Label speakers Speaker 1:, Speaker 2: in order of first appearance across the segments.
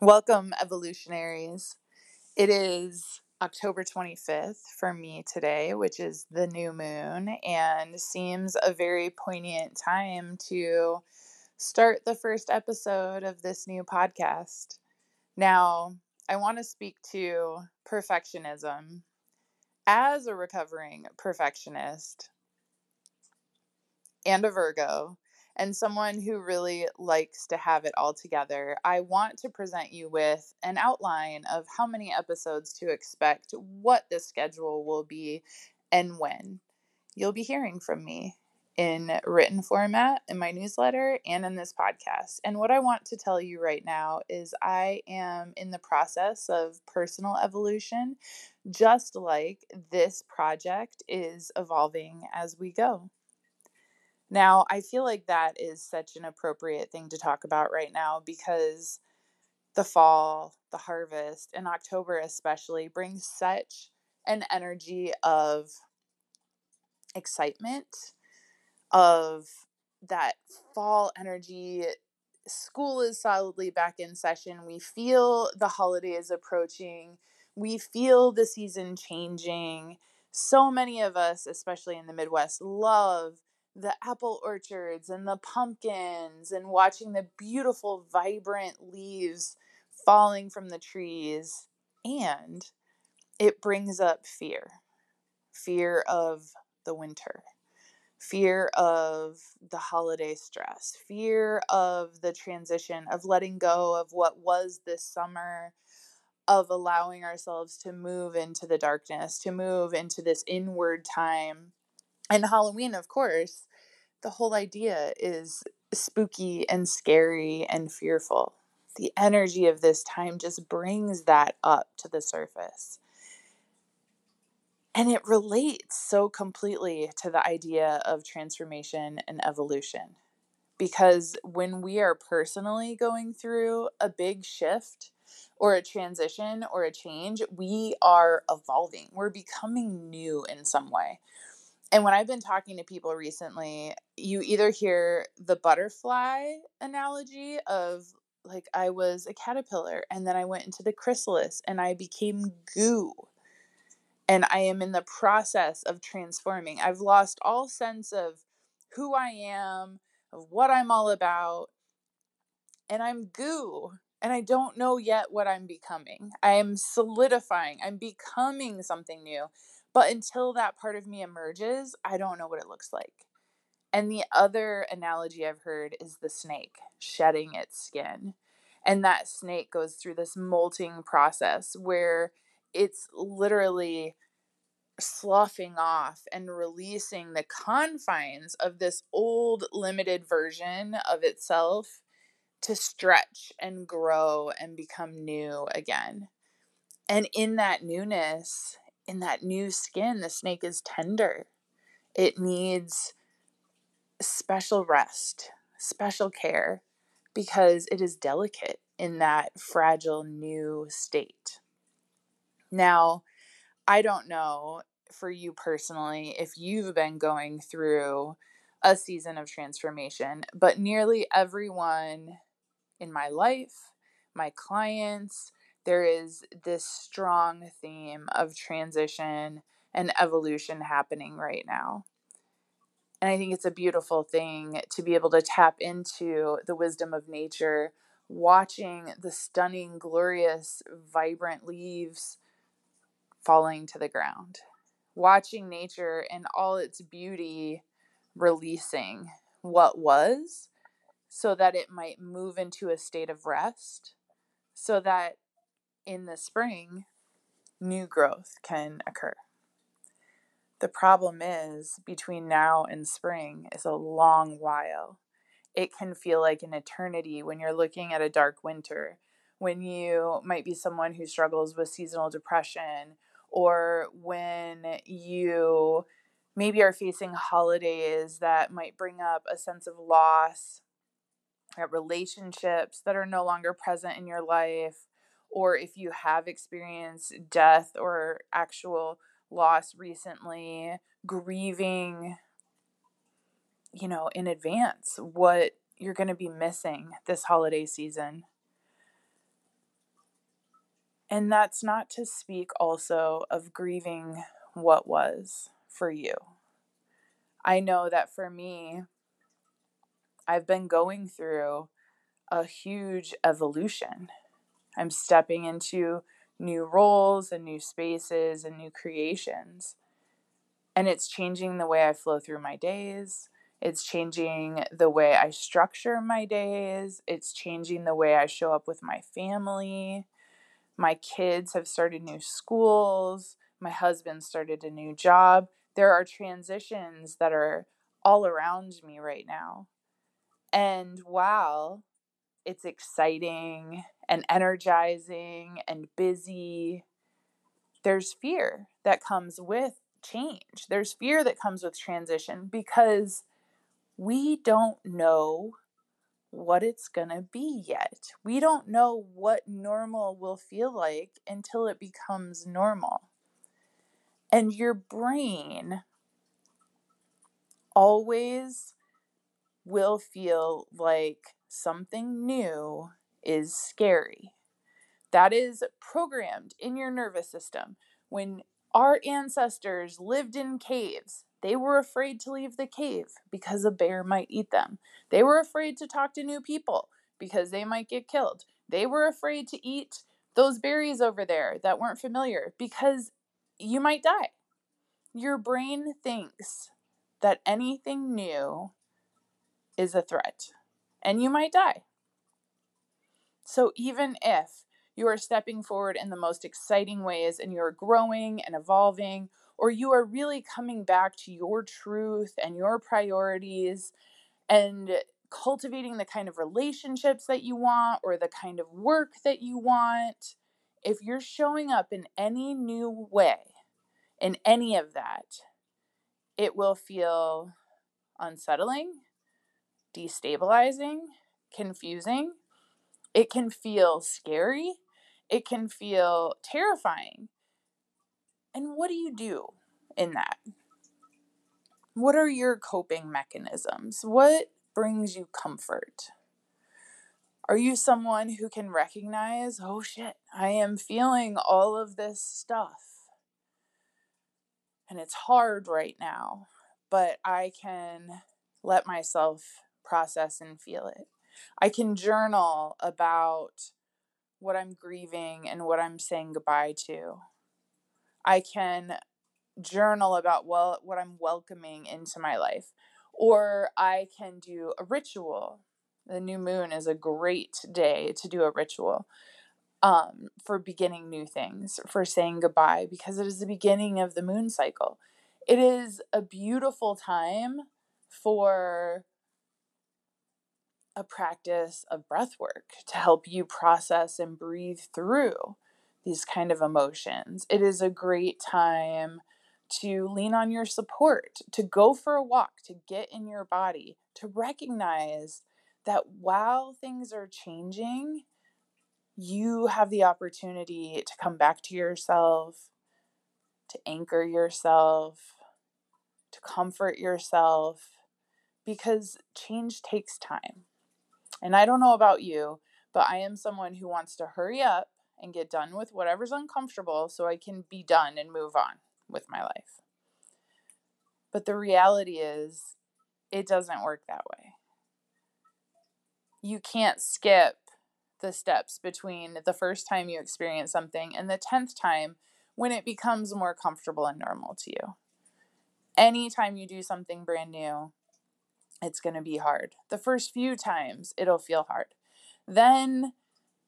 Speaker 1: Welcome, evolutionaries. It is October 25th for me today, which is the new moon, and seems a very poignant time to start the first episode of this new podcast. Now, I want to speak to perfectionism. As a recovering perfectionist and a Virgo, and someone who really likes to have it all together, I want to present you with an outline of how many episodes to expect, what the schedule will be, and when. You'll be hearing from me in written format in my newsletter and in this podcast. And what I want to tell you right now is I am in the process of personal evolution, just like this project is evolving as we go. Now, I feel like that is such an appropriate thing to talk about right now because the fall, the harvest, and October especially brings such an energy of excitement, of that fall energy. School is solidly back in session. We feel the holidays approaching. We feel the season changing. So many of us, especially in the Midwest, love the apple orchards and the pumpkins and watching the beautiful, vibrant leaves falling from the trees. And it brings up fear fear of the winter, fear of the holiday stress, fear of the transition, of letting go of what was this summer, of allowing ourselves to move into the darkness, to move into this inward time. And Halloween, of course, the whole idea is spooky and scary and fearful. The energy of this time just brings that up to the surface. And it relates so completely to the idea of transformation and evolution. Because when we are personally going through a big shift or a transition or a change, we are evolving. We're becoming new in some way. And when I've been talking to people recently, you either hear the butterfly analogy of like I was a caterpillar and then I went into the chrysalis and I became goo. And I am in the process of transforming. I've lost all sense of who I am, of what I'm all about, and I'm goo. And I don't know yet what I'm becoming. I am solidifying. I'm becoming something new. But until that part of me emerges, I don't know what it looks like. And the other analogy I've heard is the snake shedding its skin. And that snake goes through this molting process where it's literally sloughing off and releasing the confines of this old limited version of itself to stretch and grow and become new again. And in that newness, in that new skin, the snake is tender. It needs special rest, special care, because it is delicate in that fragile new state. Now, I don't know for you personally if you've been going through a season of transformation, but nearly everyone in my life, my clients, there is this strong theme of transition and evolution happening right now. And I think it's a beautiful thing to be able to tap into the wisdom of nature, watching the stunning, glorious, vibrant leaves falling to the ground, watching nature in all its beauty releasing what was so that it might move into a state of rest, so that in the spring, new growth can occur. The problem is, between now and spring is a long while. It can feel like an eternity when you're looking at a dark winter, when you might be someone who struggles with seasonal depression, or when you maybe are facing holidays that might bring up a sense of loss, at relationships that are no longer present in your life, or if you have experienced death or actual loss recently, grieving, you know, in advance what you're going to be missing this holiday season. And that's not to speak also of grieving what was for you. I know that for me, I've been going through a huge evolution. I'm stepping into new roles and new spaces and new creations. And it's changing the way I flow through my days. It's changing the way I structure my days. It's changing the way I show up with my family. My kids have started new schools. My husband started a new job. There are transitions that are all around me right now. And while it's exciting and energizing and busy, there's fear that comes with change. There's fear that comes with transition because we don't know what it's going to be yet. We don't know what normal will feel like until it becomes normal. And your brain always will feel like something new is scary. That is programmed in your nervous system. When our ancestors lived in caves, they were afraid to leave the cave because a bear might eat them. They were afraid to talk to new people because they might get killed. They were afraid to eat those berries over there that weren't familiar because you might die. Your brain thinks that anything new is a threat and you might die. So even if you are stepping forward in the most exciting ways and you're growing and evolving, or you are really coming back to your truth and your priorities and cultivating the kind of relationships that you want or the kind of work that you want, if you're showing up in any new way, in any of that, it will feel unsettling, destabilizing, confusing. It can feel scary. It can feel terrifying. And what do you do in that? What are your coping mechanisms? What brings you comfort? Are you someone who can recognize, oh shit, I am feeling all of this stuff? And it's hard right now, but I can let myself process and feel it. I can journal about what I'm grieving and what I'm saying goodbye to. I can journal about well what I'm welcoming into my life. Or I can do a ritual. The new moon is a great day to do a ritual um, for beginning new things, for saying goodbye, because it is the beginning of the moon cycle. It is a beautiful time for a practice of breath work to help you process and breathe through these kind of emotions. It is a great time to lean on your support, to go for a walk, to get in your body, to recognize that while things are changing, you have the opportunity to come back to yourself, to anchor yourself, to comfort yourself, because change takes time. And I don't know about you, but I am someone who wants to hurry up and get done with whatever's uncomfortable so I can be done and move on with my life. But the reality is, it doesn't work that way. You can't skip the steps between the first time you experience something and the 10th time when it becomes more comfortable and normal to you. Anytime you do something brand new, it's going to be hard. The first few times, it'll feel hard. Then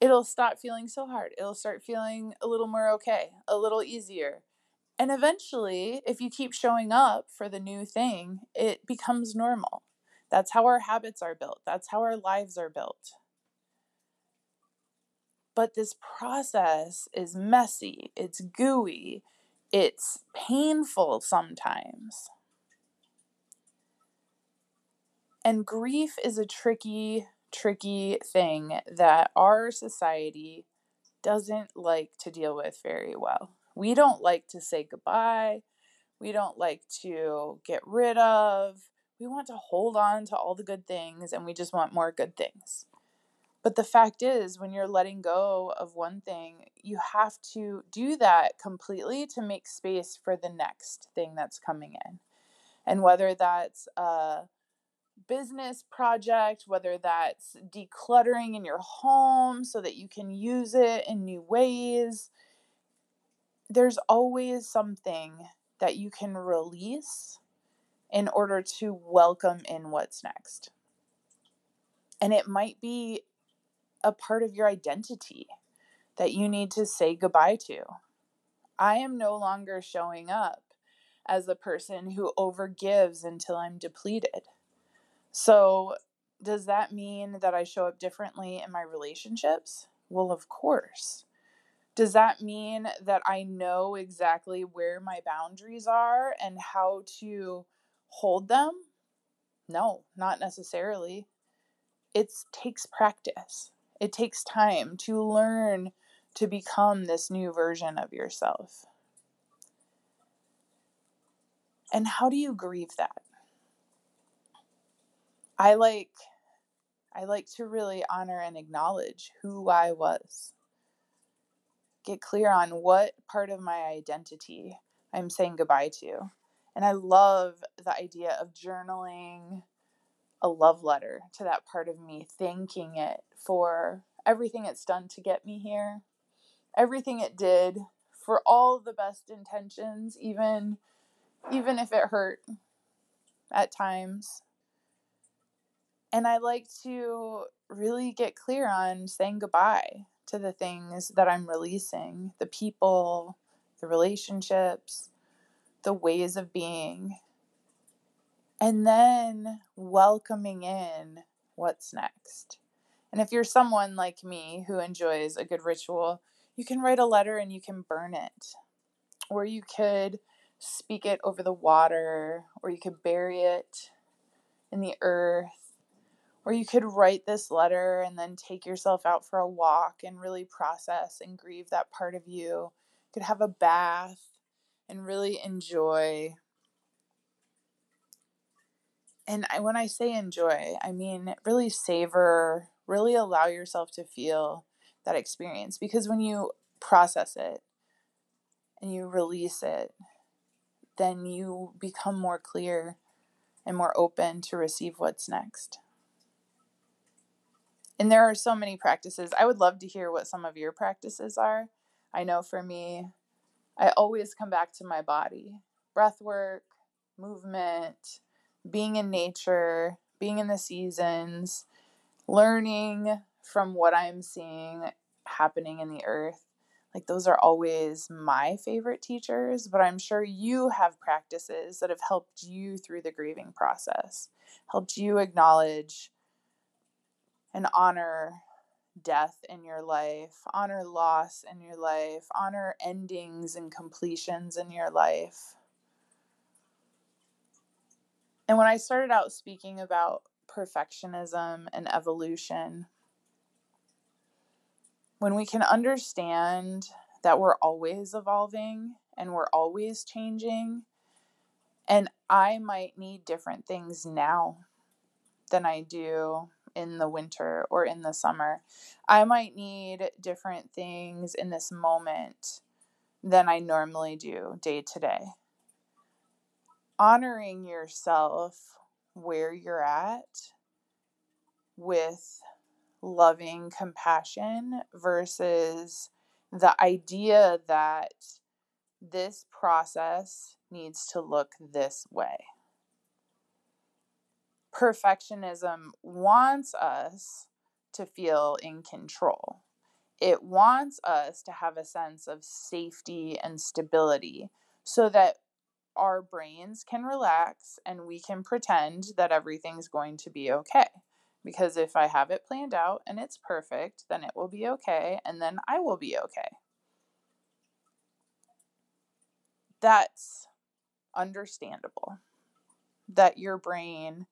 Speaker 1: it'll stop feeling so hard. It'll start feeling a little more okay, a little easier. And eventually, if you keep showing up for the new thing, it becomes normal. That's how our habits are built, that's how our lives are built. But this process is messy, it's gooey, it's painful sometimes. And grief is a tricky, tricky thing that our society doesn't like to deal with very well. We don't like to say goodbye. We don't like to get rid of. We want to hold on to all the good things and we just want more good things. But the fact is, when you're letting go of one thing, you have to do that completely to make space for the next thing that's coming in. And whether that's a business project, whether that's decluttering in your home so that you can use it in new ways, there's always something that you can release in order to welcome in what's next. And it might be a part of your identity that you need to say goodbye to. I am no longer showing up as the person who overgives until I'm depleted. So, does that mean that I show up differently in my relationships? Well, of course. Does that mean that I know exactly where my boundaries are and how to hold them? No, not necessarily. It takes practice. It takes time to learn to become this new version of yourself. And how do you grieve that? I like I like to really honor and acknowledge who I was. Get clear on what part of my identity I'm saying goodbye to. And I love the idea of journaling a love letter to that part of me, thanking it for everything it's done to get me here, everything it did for all the best intentions, even even if it hurt at times. And I like to really get clear on saying goodbye to the things that I'm releasing, the people, the relationships, the ways of being. And then welcoming in what's next. And if you're someone like me who enjoys a good ritual, you can write a letter and you can burn it. Or you could speak it over the water, or you could bury it in the earth. Or you could write this letter and then take yourself out for a walk and really process and grieve that part of you. You could have a bath and really enjoy and I, when I say enjoy, I mean really savor, really allow yourself to feel that experience because when you process it and you release it, then you become more clear and more open to receive what's next. And there are so many practices. I would love to hear what some of your practices are. I know for me, I always come back to my body breath work, movement, being in nature, being in the seasons, learning from what I'm seeing happening in the earth. Like, those are always my favorite teachers, but I'm sure you have practices that have helped you through the grieving process, helped you acknowledge and honor death in your life, honor loss in your life, honor endings and completions in your life. And when I started out speaking about perfectionism and evolution, when we can understand that we're always evolving and we're always changing, and I might need different things now than I do in the winter or in the summer. I might need different things in this moment than I normally do day to day honoring yourself where you're at with loving compassion versus the idea that this process needs to look this way. Perfectionism wants us to feel in control. It wants us to have a sense of safety and stability so that our brains can relax and we can pretend that everything's going to be okay. Because if I have it planned out and it's perfect, then it will be okay and then I will be okay. That's understandable that your brain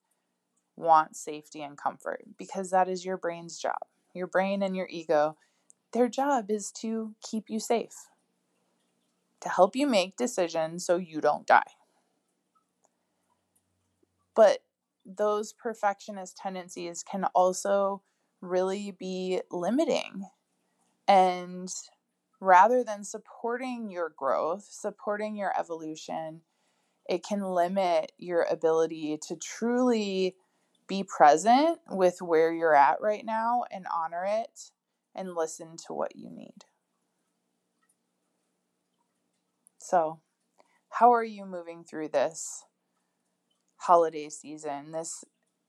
Speaker 1: wants safety and comfort because that is your brain's job. Your brain and your ego, their job is to keep you safe to help you make decisions so you don't die. But those perfectionist tendencies can also really be limiting. And rather than supporting your growth, supporting your evolution, it can limit your ability to truly be present with where you're at right now and honor it and listen to what you need. So, how are you moving through this holiday season, this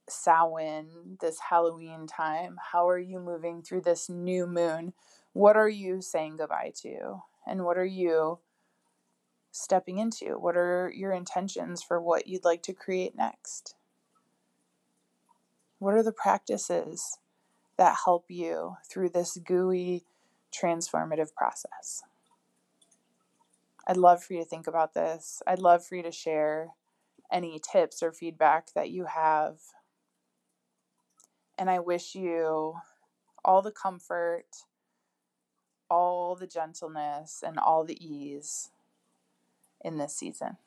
Speaker 1: Samhain, this Halloween time? How are you moving through this new moon? What are you saying goodbye to? And what are you stepping into? What are your intentions for what you'd like to create next? What are the practices that help you through this gooey, transformative process? I'd love for you to think about this. I'd love for you to share any tips or feedback that you have. And I wish you all the comfort, all the gentleness, and all the ease in this season.